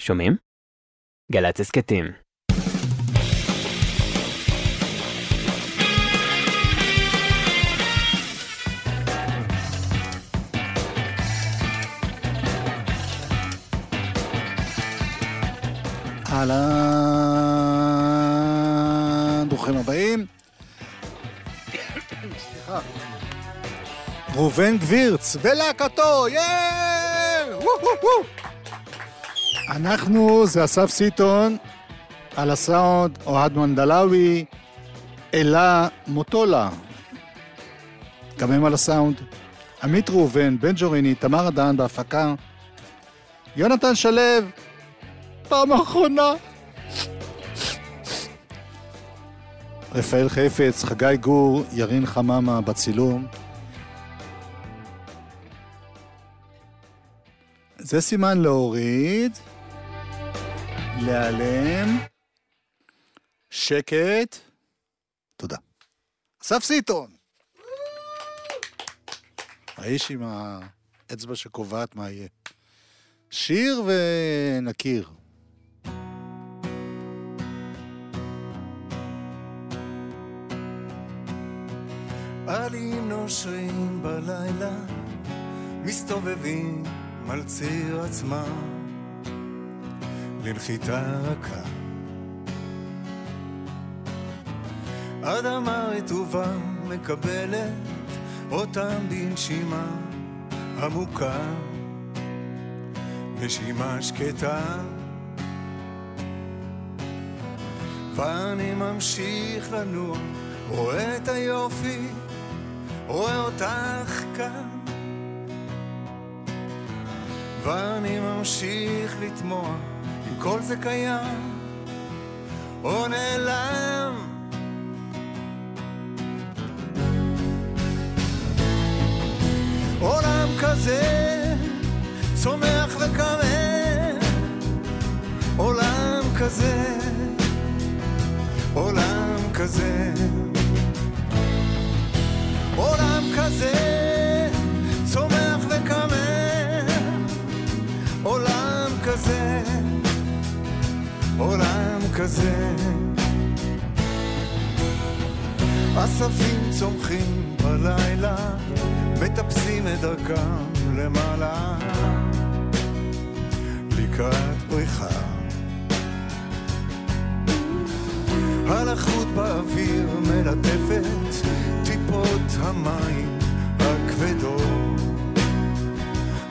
שומעים? גל"צ הסכתים. אהלן, ברוכים הבאים. סליחה. ראובן גבירץ ולהקתו, יאה! וואו, וואו, וואו. אנחנו, זה אסף סיטון, על הסאונד, אוהד מנדלאווי, אלה מוטולה. גם הם על הסאונד. עמית ראובן, בן ג'וריני, תמר אדן בהפקה. יונתן שלו, פעם אחרונה. רפאל חפץ, חגי גור, ירין חממה בצילום. זה סימן להוריד, להיעלם, שקט, תודה. אסף סיטון! האיש עם האצבע שקובעת מה יהיה. שיר ונכיר. עלים נושרים בלילה, מסתובבים על ציר עצמם, לנחיתה רכה. אדמה רטובה מקבלת אותם בנשימה עמוקה, נשימה שקטה. ואני ממשיך לנוע, רואה את היופי, רואה אותך כאן. ואני ממשיך לתמוע, אם כל זה קיים, או נעלם. עולם כזה צומח וקמר, עולם כזה, עולם כזה, עולם כזה כזה. עשבים צומחים בלילה, מטפסים את דרכם למעלה, לקראת בריחה. הלחות באוויר מלטפת טיפות המים הכבדות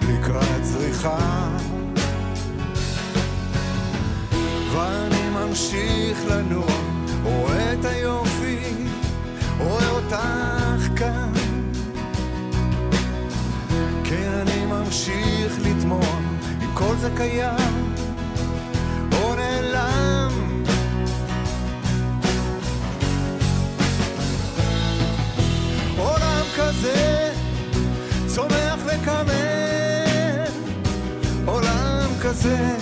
לקראת זריחה. ואני ממשיך לנוע, רואה את היופי, רואה אותך כאן. כן, אני ממשיך לתמוע, אם כל זה קיים, או נעלם. עולם כזה צומח וקמר, עולם כזה,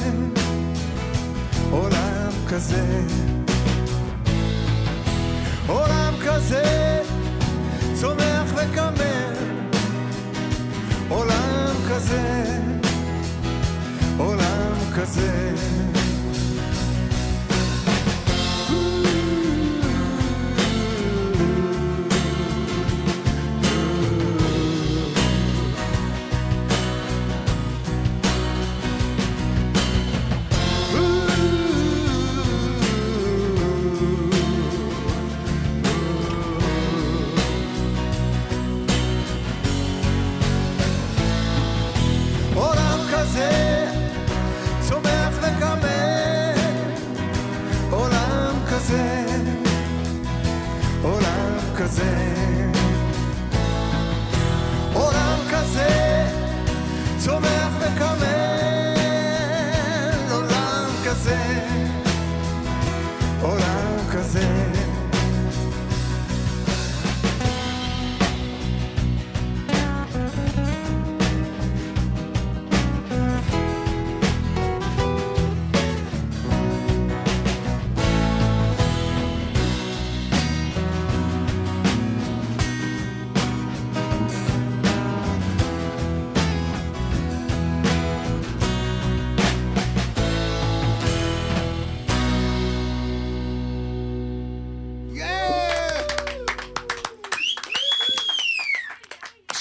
עולם כזה, עולם כזה צומח וקמר, עולם כזה, עולם כזה.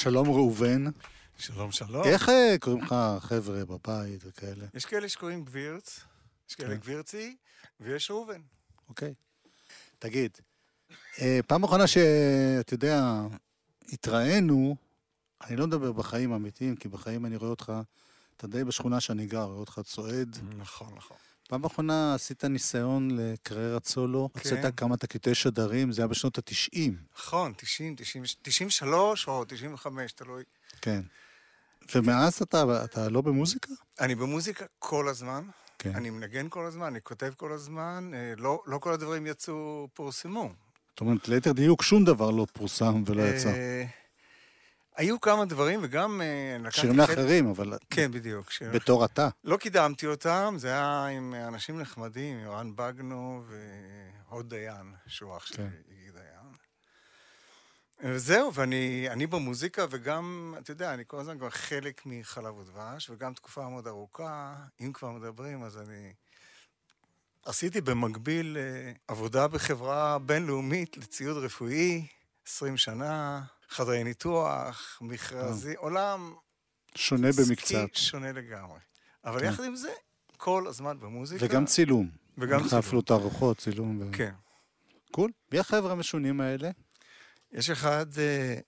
שלום ראובן. שלום, שלום. איך אה, קוראים לך חבר'ה בבית וכאלה? יש כאלה שקוראים גבירץ, יש כאלה כן. גבירצי, ויש ראובן. אוקיי. תגיד, אה, פעם אחרונה שאתה יודע, התראינו, אני לא מדבר בחיים אמיתיים, כי בחיים אני רואה אותך, אתה די בשכונה שאני גר, רואה אותך צועד. נכון, נכון. פעם אחרונה עשית ניסיון לקריירת סולו, כן. הוצאת כמה תקליטי שדרים, זה היה בשנות ה-90. נכון, 90, 90, 93 או 95, תלוי. כן. ומאז אתה, אתה לא במוזיקה? אני במוזיקה כל הזמן, כן. אני מנגן כל הזמן, אני כותב כל הזמן, אה, לא, לא כל הדברים יצאו, פורסמו. זאת אומרת, ליתר דיוק, שום דבר לא פורסם ולא יצא. היו כמה דברים, וגם אה, לקחתי שירים לאחרים, אבל כן, בדיוק. שירים בתור אתה. לא קידמתי אותם, זה היה עם אנשים נחמדים, יורן בגנו והוד דיין, שהוא אח שלי, כן. יגאל דיין. וזהו, ואני אני במוזיקה, וגם, אתה יודע, אני כל הזמן כבר חלק מחלב ודבש, וגם תקופה מאוד ארוכה, אם כבר מדברים, אז אני... עשיתי במקביל אה, עבודה בחברה בינלאומית לציוד רפואי, 20 שנה, חדרי ניתוח, מכרזי, עולם שונה במקצת. שונה לגמרי. אבל כן. יחד עם זה, כל הזמן במוזיקה. וגם צילום. וגם צילום. אפילו תערוכות, צילום. ו... כן. קול. מי החבר'ה המשונים האלה? יש אחד אה,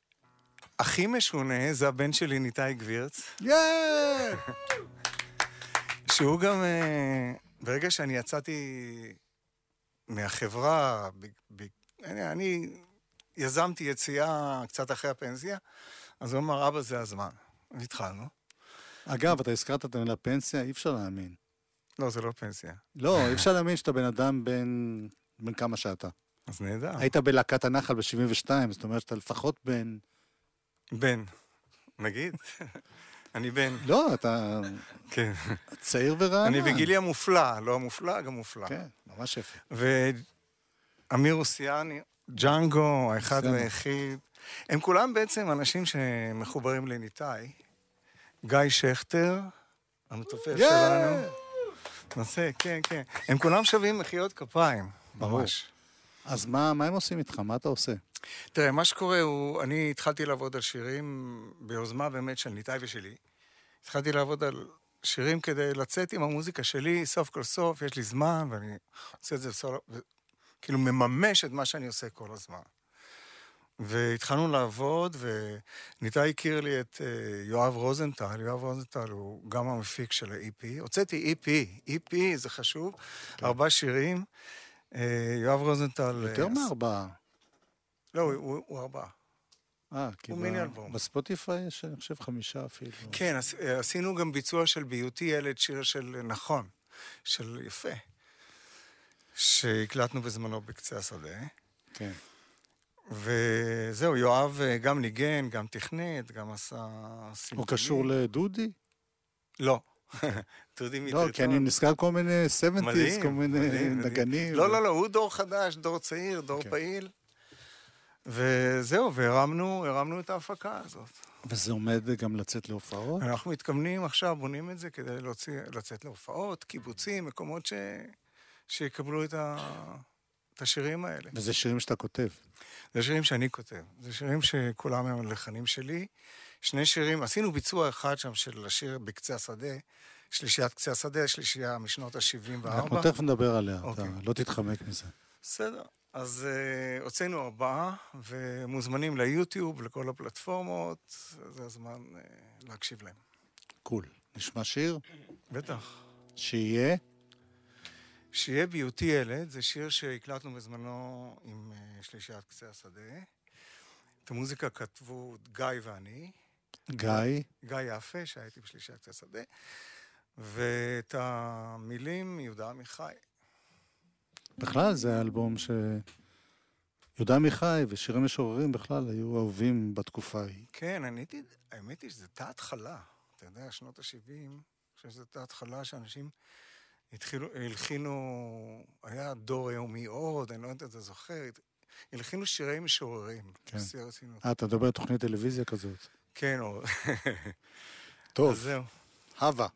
הכי משונה, זה הבן שלי, ניתאי גבירץ, יאה! שהוא גם, אה, ברגע שאני יצאתי מהחברה, ב, ב, אני, אני יזמתי יציאה קצת אחרי הפנסיה, אז הוא אמר, אבא, זה הזמן. והתחלנו. אגב, אתה הזכרת את המילה פנסיה, אי אפשר להאמין. לא, זה לא פנסיה. לא, אי אפשר להאמין שאתה בן אדם בן... בן כמה שאתה. אז נהדר. היית בלהקת הנחל ב-72, זאת אומרת שאתה לפחות בן... בן. נגיד? אני בן. לא, אתה כן. צעיר ורענן. אני בגילי המופלא, לא המופלא, גם מופלא. כן, ממש יפה. ואמיר אוסיאני, ג'אנגו, האחד. והיחיד, הם כולם בעצם אנשים שמחוברים לניתאי. גיא שכטר, המתופף שלנו. נעשה, כן, כן. הם כולם שווים מחיאות כפיים. ממש. אז מה, מה הם עושים איתך? מה אתה עושה? תראה, מה שקורה הוא, אני התחלתי לעבוד על שירים ביוזמה באמת של ניתאי ושלי. התחלתי לעבוד על שירים כדי לצאת עם המוזיקה שלי, סוף כל סוף, יש לי זמן, ואני עושה את זה. כאילו מממש את מה שאני עושה כל הזמן. והתחלנו לעבוד, וניתאי הכיר לי את אה, יואב רוזנטל. יואב רוזנטל הוא גם המפיק של ה-EP. הוצאתי EP, EP זה חשוב, כן. ארבעה שירים. אה, יואב רוזנטל... יותר אה, מארבעה. לא, הוא, הוא, הוא ארבעה. אה, כי ב-. בספוטיפיי יש, אני חושב, חמישה אפילו. כן, עש- עשינו גם ביצוע של בהיותי ילד, שיר של נכון, של יפה, שהקלטנו בזמנו בקצה השדה. כן. וזהו, יואב אה, גם ניגן, גם תכנת, גם עשה סימפוני. הוא קשור לדודי? לא. דודי לא, מיטריטון. כי אני נזכר כל מיני 70's, מדהים, כל מיני. נגנים. לא, לא, לא, הוא דור חדש, דור צעיר, דור כן. פעיל. וזהו, והרמנו הרמנו את ההפקה הזאת. וזה עומד גם לצאת להופעות? אנחנו מתכוונים עכשיו, בונים את זה כדי להוציא, לצאת להופעות, קיבוצים, מקומות ש... שיקבלו את, ה... את השירים האלה. וזה שירים שאתה כותב. זה שירים שאני כותב. זה שירים שכולם הם הלחנים שלי. שני שירים, עשינו ביצוע אחד שם של השיר בקצה השדה, שלישיית קצה השדה, שלישייה משנות ה-74. אנחנו תכף נדבר עליה, אתה אוקיי. לא תתחמק מזה. בסדר. אז uh, הוצאנו ארבעה, ומוזמנים ליוטיוב, לכל הפלטפורמות, זה הזמן uh, להקשיב להם. קול. נשמע שיר? בטח. שיהיה? שיהיה בהיותי ילד, זה שיר שהקלטנו בזמנו עם uh, שלישיית קצה השדה. את המוזיקה כתבו גיא ואני, גיא? גיא יפה, שהייתי בשלישיית קצה השדה, ואת המילים יהודה עמיחי. בכלל, זה אלבום ש... יהודה עמיחי ושירים משוררים בכלל היו אהובים בתקופה ההיא. כן, אני הייתי, האמת היא שזה הייתה התחלה. אתה יודע, שנות ה-70, אני חושב שזו הייתה התחלה שאנשים התחילו, הלחינו, היה דור יומי עוד, אני לא יודע אם אתה זוכר, הלחינו שירי משוררים. כן. אה, אתה מדבר על תוכנית טלוויזיה כזאת. כן, או... טוב, אז זהו. הווה.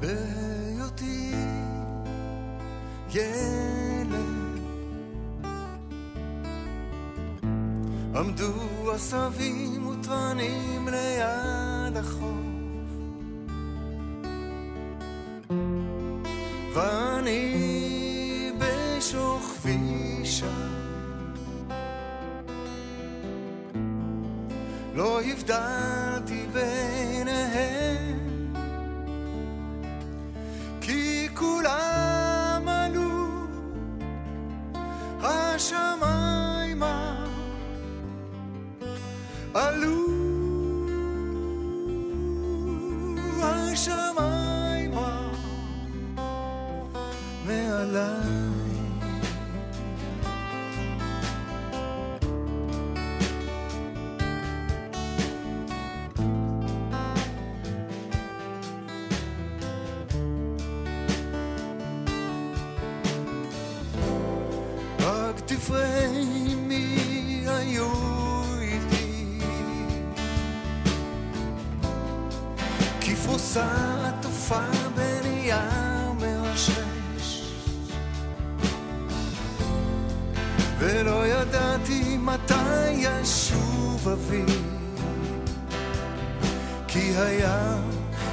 בהיותי ילד. עמדו עשבים ותרנים ליד החור 什么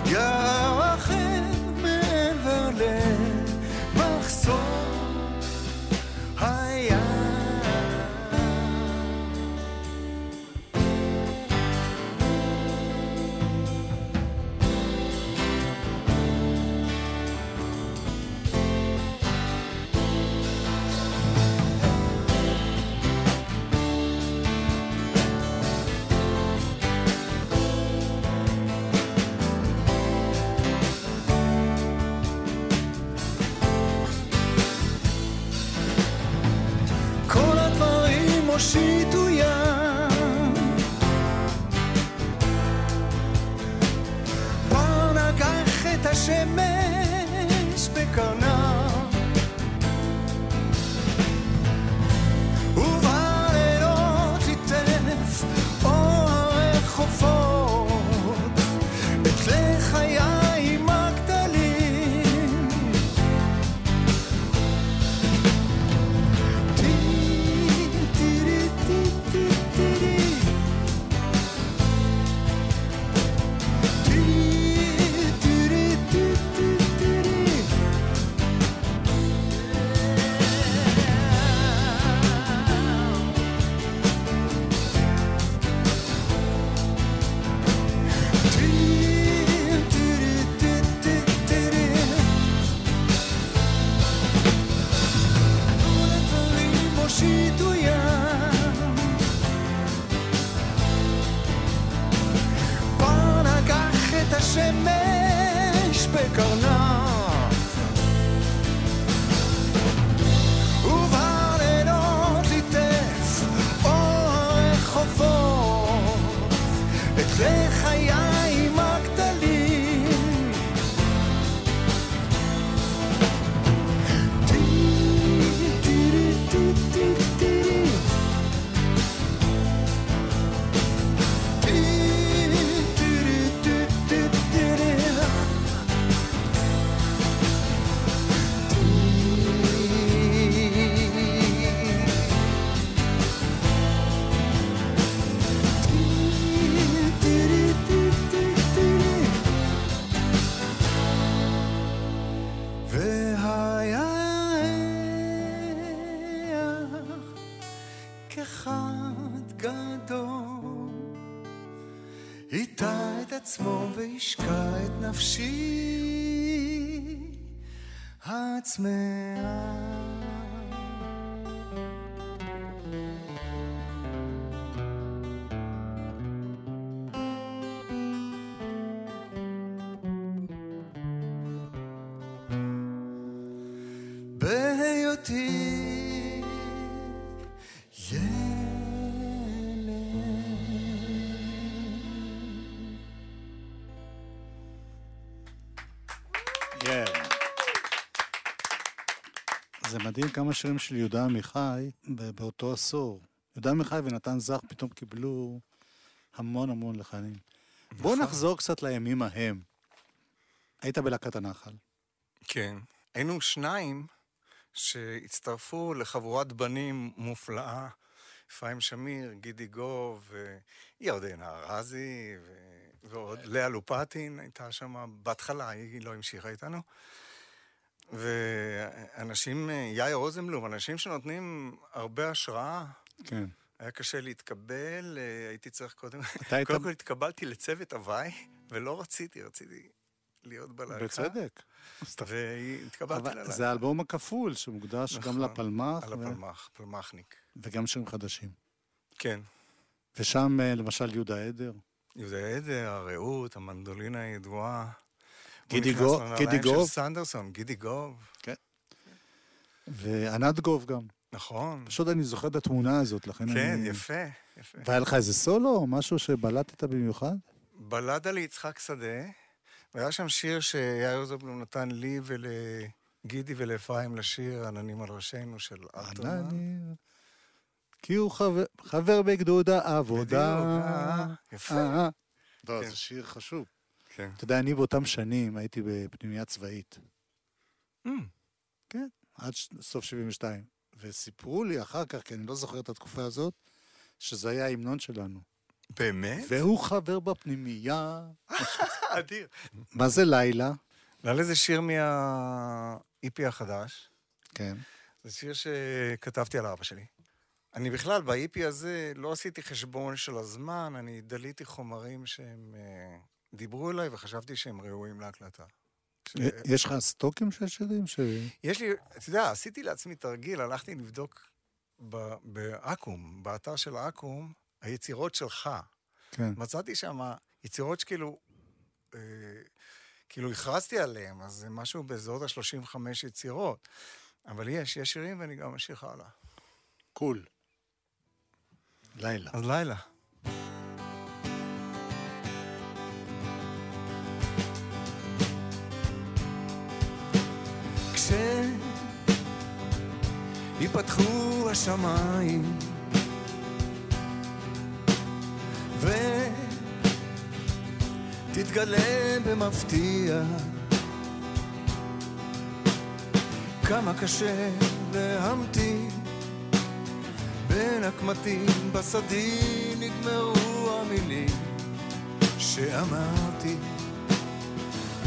Yeah. שמש בקרנה תשקע את נפשי הצמאה. זה מדהים כמה שירים של יהודה עמיחי באותו עשור. יהודה עמיחי ונתן זך פתאום קיבלו המון המון לחנים. בואו נחזור קצת לימים ההם. היית בלהקת הנחל. כן. היינו שניים שהצטרפו לחבורת בנים מופלאה, אפרים שמיר, גידי גוב, ירדנה ארזי, ועוד לאה לופטין הייתה שם בהתחלה, היא לא המשיכה איתנו. ואנשים, יאיר רוזנבלום, אנשים שנותנים הרבה השראה. כן. היה קשה להתקבל, הייתי צריך קודם... אתה היית... קודם כל התקבלתי לצוות הוואי, ולא רציתי, רציתי להיות בלהקה. בצדק. והתקבלתי ללהקה. זה האלבום הכפול, שמוקדש נכון, גם לפלמ"ח. על הפלמ"ח, פלמ"חניק. וגם שירים חדשים. כן. ושם אה, למשל יהודה עדר. יהודה עדר, הרעות, המנדולינה הידועה. גידי גוב. גידי גוב. של סנדרסון, גידי גוב. כן. וענת גוב גם. נכון. פשוט אני זוכר את התמונה הזאת, לכן כן, אני... כן, יפה, יפה. והיה לך איזה סולו או משהו שבלטת במיוחד? בלדה ליצחק שדה, והיה שם שיר שיאיר זובלום נתן לי ולגידי ולאפרים לשיר, עננים על ראשנו של אלתרמן. עננים. כי הוא חבר, חבר בגדוד העבודה. בדיוק, אה, יפה. אה, לא, כן. זה שיר חשוב. כן. אתה יודע, אני באותם שנים הייתי בפנימייה צבאית. Mm, כן, עד ש- סוף 72. וסיפרו לי אחר כך, כי אני לא זוכר את התקופה הזאת, שזה היה ההמנון שלנו. באמת? והוא חבר בפנימייה. אדיר. מה זה לילה? לילה זה שיר מה-EP החדש. כן. זה שיר שכתבתי על אבא שלי. אני בכלל, ב-EP הזה לא עשיתי חשבון של הזמן, אני דליתי חומרים שהם אה, דיברו אליי וחשבתי שהם ראויים להקלטה. ש- יש לך סטוקים של שירים? ש... יש לי, אתה יודע, עשיתי לעצמי תרגיל, הלכתי לבדוק באקו"ם, באתר של אקו"ם, היצירות שלך. כן. מצאתי שם יצירות שכאילו, אה, כאילו הכרזתי עליהן, אז זה משהו באזור ה-35 יצירות. אבל יש, יש שירים ואני גם אמשיך הלאה. קול. לילה. אז לילה. כשיפתחו השמיים. ותתגלה במפתיע כמה קשה להמתין. בין הקמטים בשדים נגמרו המילים שאמרתי.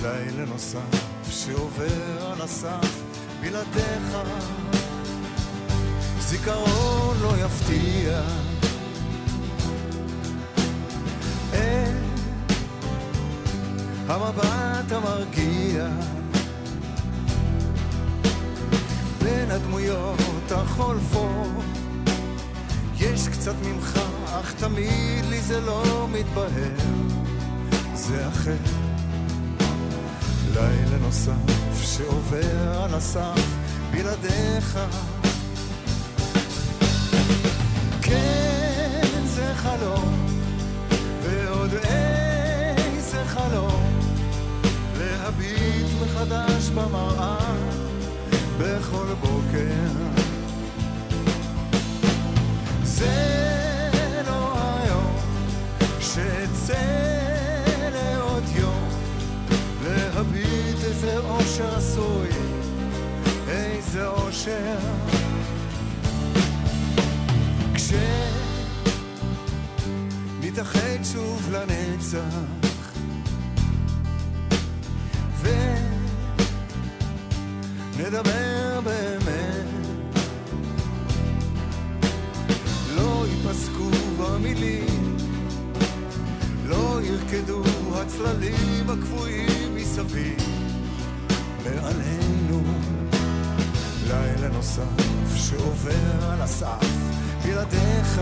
לילה נוסף שעובר על הסף בלעדיך זיכרון לא יפתיע. אין המבט המרגיע בין הדמויות החולפות. יש קצת ממך, אך תמיד לי זה לא מתבהר. זה אחר. לילה נוסף שעובר על הסף בלעדיך כן זה חלום ועוד איזה חלום. להביט מחדש במראה בכל בוקר. זה לא היום שאצא לעוד יום. להביט איזה אושר עשוי איזה אושר כשנתאחד שוב לנצח. ונדבר באמת. לא ייפסקו המילים לא ירקדו הצללים הקבועים מסביב. מעלינו לילה נוסף שעובר על הסף בלעדיך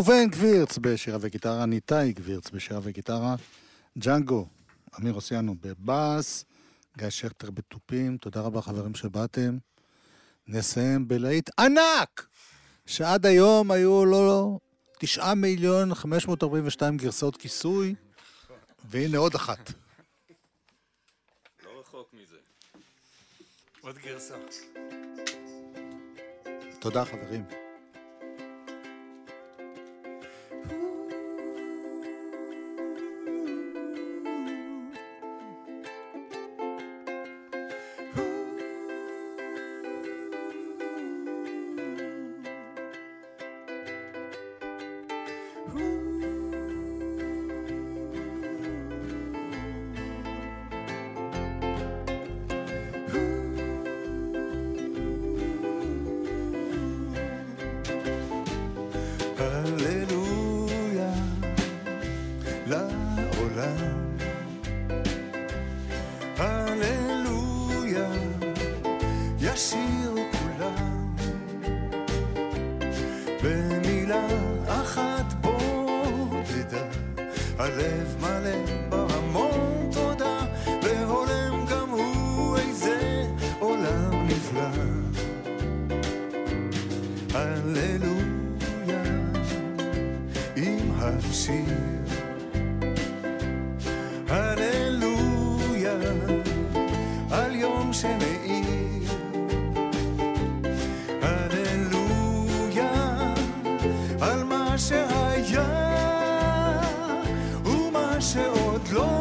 ראובן גבירץ בשירה וגיטרה, ניתאי גבירץ בשירה וגיטרה, ג'אנגו, אמיר אוסיאנו בבאס, גיא שכטר בתופים, תודה רבה חברים שבאתם. נסיים בלהיט ענק, שעד היום היו לו 9 מיליון 542 גרסאות כיסוי, והנה עוד אחת. לא רחוק מזה. עוד גרסה. תודה חברים. הלב מלא שעוד לא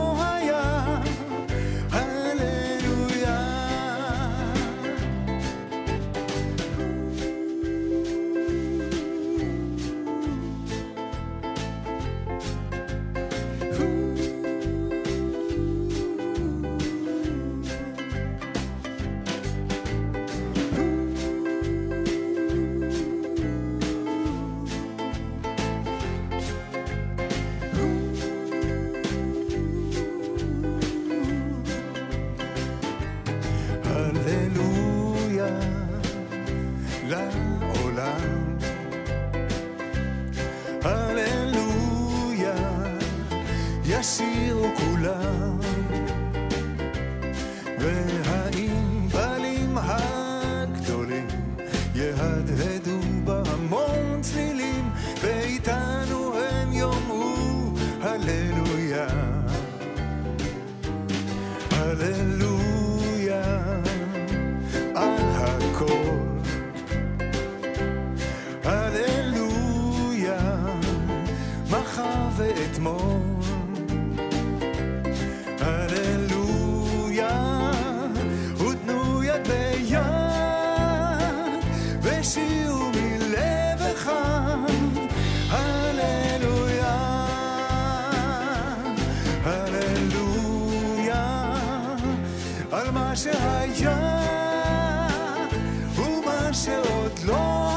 מה שהיה ומה שעוד לא